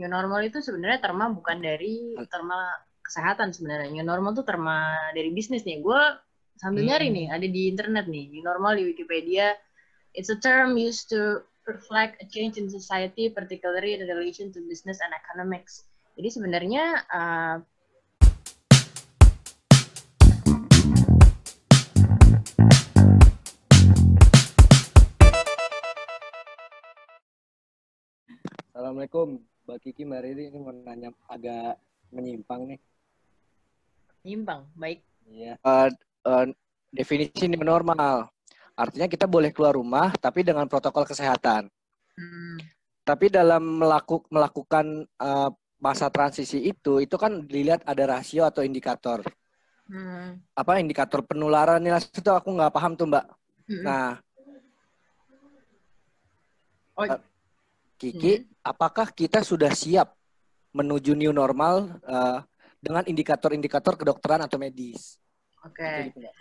new normal itu sebenarnya terma bukan dari terma kesehatan sebenarnya. New normal tuh terma dari bisnis nih. Gue sambil Hmm. nyari nih, ada di internet nih. New normal di Wikipedia. It's a term used to reflect a change in society, particularly in relation to business and economics. Jadi sebenarnya uh, Assalamualaikum, Mbak Kiki Mbak Riri ini mau nanya agak menyimpang nih. nyimpang, baik. Iya. Eh, eh, definisi new normal. Artinya kita boleh keluar rumah tapi dengan protokol kesehatan. Hmm, Tapi dalam melaku- melakukan eh, masa transisi itu, itu kan dilihat ada rasio atau indikator. hmm, Apa indikator penularan nih itu aku nggak paham tuh Mbak. hmm. Nah, Oh, Kiki, apakah kita sudah siap menuju new normal eh, dengan indikator-indikator kedokteran atau medis? oke. Kayak gitu, Mbak.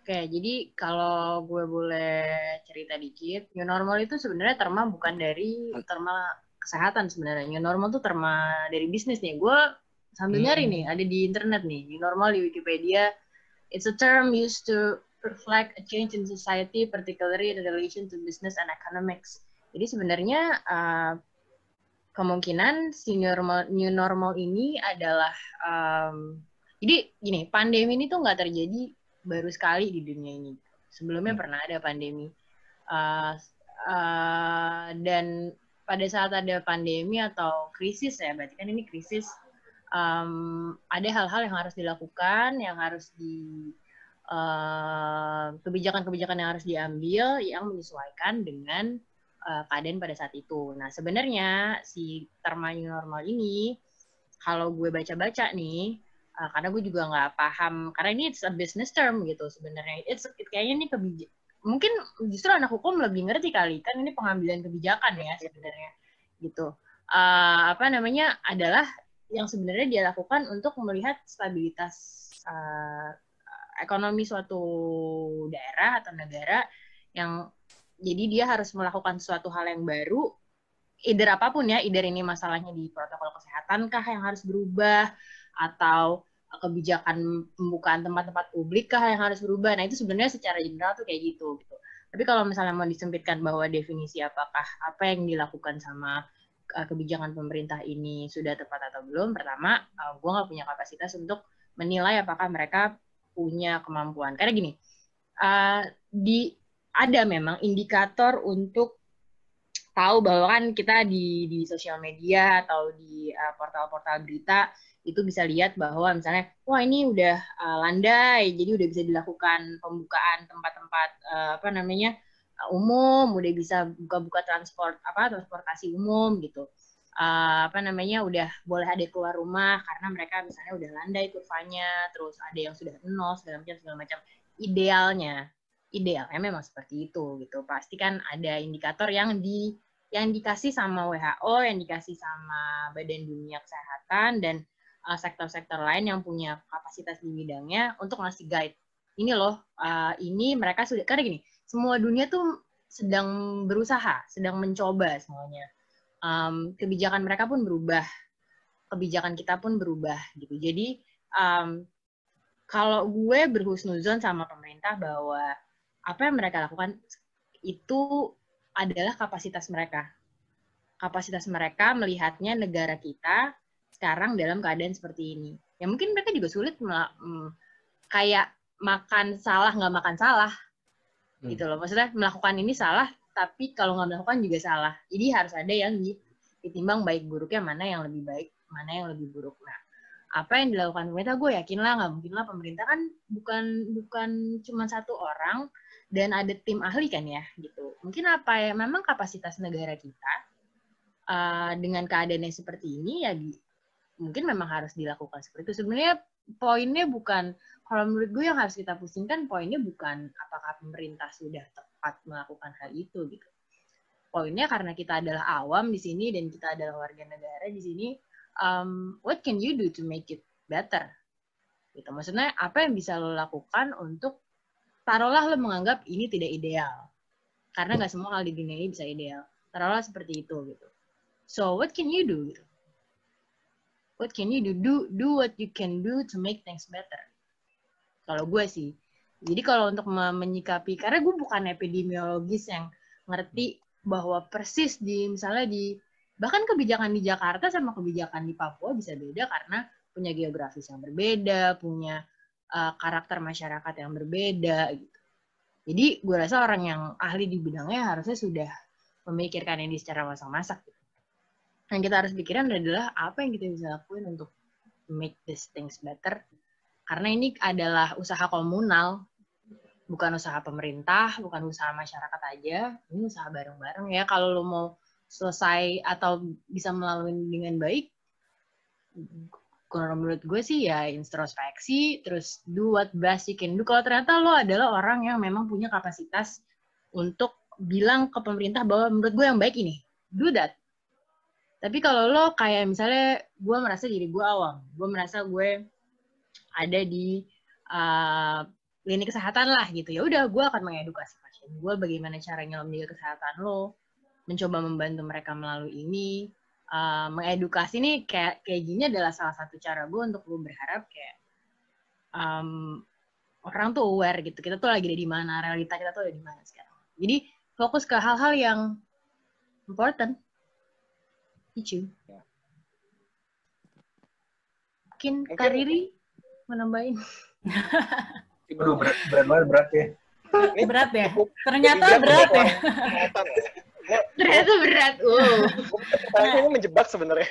Oke, jadi kalau gue boleh cerita dikit, new normal itu sebenarnya terma bukan dari terma kesehatan sebenarnya. New normal tuh terma dari bisnis nih. Gue sambil Hmm. nyari nih, ada di internet nih. New normal di Wikipedia. It's a term used to reflect a change in society, particularly in relation to business and economics. Jadi sebenarnya uh, kemungkinan si new normal, new normal ini adalah um, jadi gini, pandemi ini tuh nggak terjadi baru sekali di dunia ini. Sebelumnya Hmm. pernah ada pandemi. Uh, uh, dan pada saat ada pandemi atau krisis ya, berarti kan ini krisis, um, ada hal-hal yang harus dilakukan, yang harus di uh, kebijakan-kebijakan yang harus diambil yang menyesuaikan dengan uh, keadaan pada saat itu. Nah, sebenarnya si terma new normal ini, kalau gue baca-baca nih, uh, karena gue juga nggak paham, karena ini it's a business term gitu sebenarnya. It's it, kayaknya ini kebijakan mungkin justru anak hukum lebih ngerti kali kan ini pengambilan kebijakan ya sebenarnya gitu uh, apa namanya adalah yang sebenarnya dia lakukan untuk melihat stabilitas uh, ekonomi suatu daerah atau negara yang jadi dia harus melakukan suatu hal yang baru either apa pun ya either ini masalahnya di protokol kesehatan kah yang harus berubah atau kebijakan pembukaan tempat-tempat publik kah yang harus berubah. Nah, itu sebenarnya secara general tuh kayak gitu gitu. Tapi kalau misalnya mau disempitkan bahwa definisi apakah apa yang dilakukan sama uh, kebijakan pemerintah ini sudah tepat atau belum, pertama, uh, gue nggak punya kapasitas untuk menilai apakah mereka punya kemampuan. Karena gini, uh, di ada memang indikator untuk tahu bahwa kan kita di di sosial media atau di uh, portal-portal berita itu bisa lihat bahwa misalnya wah ini udah uh, landai jadi udah bisa dilakukan pembukaan tempat-tempat uh, apa namanya uh, umum udah bisa buka-buka transport apa transportasi umum gitu. Uh, apa namanya udah boleh ada keluar rumah karena mereka misalnya udah landai kurvanya terus ada yang sudah nol segala macam segala macam. Idealnya idealnya memang seperti itu gitu pasti kan ada indikator yang di yang dikasih sama WHO yang dikasih sama Badan Dunia Kesehatan dan uh, sektor-sektor lain yang punya kapasitas di bidangnya untuk ngasih guide. Ini loh, uh, ini mereka sudah karena gini, semua dunia tuh sedang berusaha, sedang mencoba semuanya. Um, kebijakan mereka pun berubah, kebijakan kita pun berubah gitu. Jadi um, kalau gue berhusnuzon sama pemerintah bahwa apa yang mereka lakukan itu adalah kapasitas mereka. Kapasitas mereka melihatnya negara kita sekarang dalam keadaan seperti ini. Ya mungkin mereka juga sulit hmm, kayak makan salah nggak makan salah hmm. gitu loh. Maksudnya melakukan ini salah, tapi kalau nggak melakukan juga salah. Jadi harus ada yang ditimbang baik buruknya mana yang lebih baik, mana yang lebih buruk. Nah, apa yang dilakukan pemerintah gue yakin lah nggak mungkin lah pemerintah kan bukan bukan cuma satu orang dan ada tim ahli kan ya gitu. Mungkin apa ya memang kapasitas negara kita uh, dengan keadaan yang seperti ini ya di, mungkin memang harus dilakukan seperti itu. Sebenarnya poinnya bukan kalau menurut gue yang harus kita pusingkan poinnya bukan apakah pemerintah sudah tepat melakukan hal itu gitu. Poinnya karena kita adalah awam di sini dan kita adalah warga negara di sini. Um, what can you do to make it better? Gitu. Maksudnya apa yang bisa lo lakukan untuk taruhlah lo menganggap ini tidak ideal karena nggak semua hal di dunia ini bisa ideal. Taruhlah seperti itu gitu. So what can you do? Gitu what can you do do do what you can do to make things better kalau gue sih jadi kalau untuk menyikapi karena gue bukan epidemiologis yang ngerti bahwa persis di misalnya di bahkan kebijakan di Jakarta sama kebijakan di Papua bisa beda karena punya geografis yang berbeda punya uh, karakter masyarakat yang berbeda gitu. Jadi gue rasa orang yang ahli di bidangnya harusnya sudah memikirkan ini secara masak-masak gitu. Yang kita harus pikirin adalah apa yang kita bisa lakuin untuk make these things better. Karena ini adalah usaha komunal bukan usaha pemerintah bukan usaha masyarakat aja ini usaha bareng-bareng ya. Kalau lo mau selesai atau bisa melalui dengan baik kalau menurut gue sih ya introspeksi terus do what best you can do kalau ternyata lo adalah orang yang memang punya kapasitas untuk bilang ke pemerintah bahwa menurut gue yang baik ini do that tapi kalau lo kayak misalnya gue merasa diri gue awam, gue merasa gue ada di uh, lini kesehatan lah gitu. Ya udah, gue akan mengedukasi pasien gue bagaimana caranya lo menjaga kesehatan lo, mencoba membantu mereka melalui ini. Uh, mengedukasi nih kayak kayak gini adalah salah satu cara gue untuk gue berharap kayak um, orang tuh aware gitu. Kita tuh lagi ada di mana, realita kita tuh ada di mana sekarang. Jadi fokus ke hal-hal yang important Icu. Ya. Mungkin Kariri menambahin. Aduh, berat, berat banget, berat ya. Ini berat ya? Ternyata berat ya? Ternyata berat. Uh. Pertanyaannya ini menjebak sebenarnya.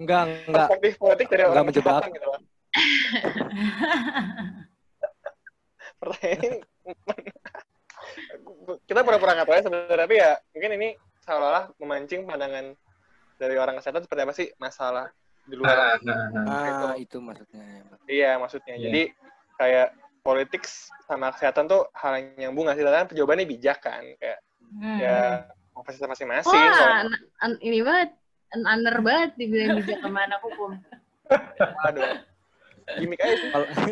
enggak, enggak. Perspektif politik dari enggak menjebak. Gitu Pertanyaan kita pura-pura nggak tahu ya sebenarnya tapi ya mungkin ini seolah-olah memancing pandangan dari orang kesehatan seperti apa sih masalah di luar nah, nah, nah. Ah, itu maksudnya iya maksudnya yeah. jadi kayak politik sama kesehatan tuh hal yang bunga sih kan jawabannya bijak kan kayak hmm. ya fasilitas masing-masing wah an ini banget an aner banget dibilang bijak ke mana hukum aduh gimmick aja sih.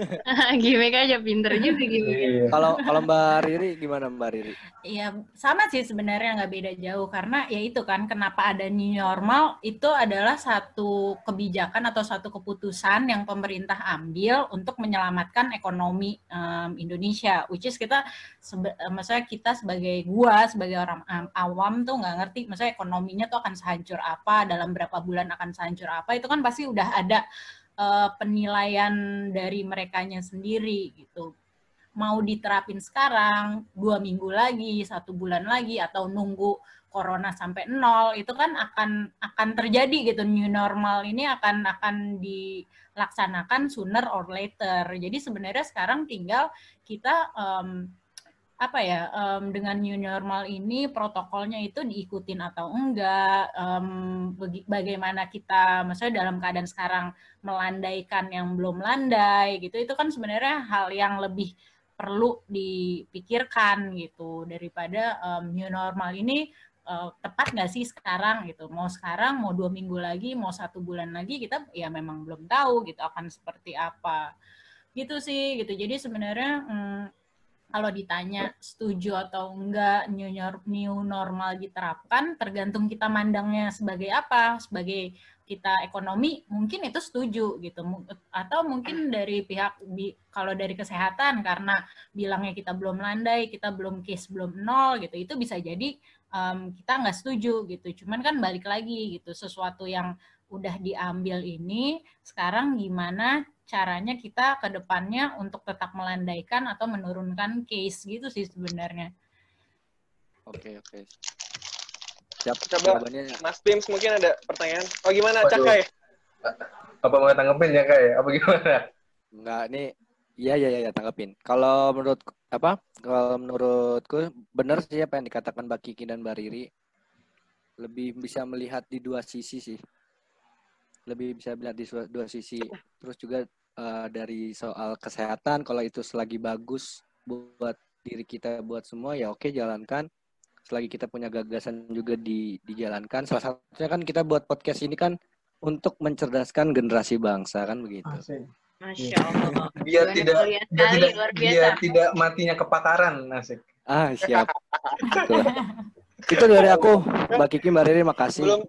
gimmick aja pinter juga gimmick. Iya. Kalau kalau Mbak Riri gimana Mbak Riri? Iya sama sih sebenarnya nggak beda jauh karena ya itu kan kenapa ada new normal itu adalah satu kebijakan atau satu keputusan yang pemerintah ambil untuk menyelamatkan ekonomi um, Indonesia. Which is kita sebe maksudnya kita sebagai gua sebagai orang um, awam tuh nggak ngerti maksudnya ekonominya tuh akan sehancur apa dalam berapa bulan akan sehancur apa itu kan pasti udah ada uh, penilaian dari merekanya sendiri gitu. Mau diterapin sekarang dua minggu lagi satu bulan lagi atau nunggu corona sampai nol itu kan akan akan terjadi gitu. New normal ini akan akan dilaksanakan sooner or later. Jadi sebenarnya sekarang tinggal kita um, apa ya um, dengan new normal ini protokolnya itu diikutin atau enggak? Um, bagaimana kita maksudnya dalam keadaan sekarang melandaikan yang belum landai gitu itu kan sebenarnya hal yang lebih perlu dipikirkan gitu daripada um, new normal ini uh, tepat nggak sih sekarang gitu? Mau sekarang mau dua minggu lagi mau satu bulan lagi kita ya memang belum tahu gitu akan seperti apa. Gitu sih gitu. Jadi sebenarnya hmm, kalau ditanya setuju atau enggak new, new normal diterapkan, tergantung kita mandangnya sebagai apa, sebagai kita ekonomi mungkin itu setuju gitu. Atau mungkin dari pihak kalau dari kesehatan karena bilangnya kita belum landai kita belum case belum nol gitu itu bisa jadi um, kita nggak setuju gitu. Cuman kan balik lagi gitu sesuatu yang udah diambil ini sekarang gimana caranya kita ke depannya untuk tetap melandaikan atau menurunkan case gitu sih sebenarnya. Oke, oke. Siap, Coba jawabannya. Mas Bims mungkin ada pertanyaan. Oh gimana Waduh. Cakai? Apa mau tanggepin ya Kak? Apa gimana? Enggak, ini iya iya iya tanggepin. Kalau menurut apa? Kalau menurutku benar sih apa yang dikatakan Mbak Kiki dan Mbak Riri. Lebih bisa melihat di dua sisi sih. Lebih bisa melihat di dua sisi. Terus juga uh, dari soal kesehatan kalau itu selagi bagus buat diri kita buat semua ya oke jalankan selagi kita punya gagasan juga di dijalankan salah satunya kan kita buat podcast ini kan untuk mencerdaskan generasi bangsa kan begitu Masya Allah. Biar tidak, biar tidak, biar tidak matinya kepakaran, nasik. Ah, siap. Itu dari aku, Mbak Kiki, Mbak Riri, makasih. Belum,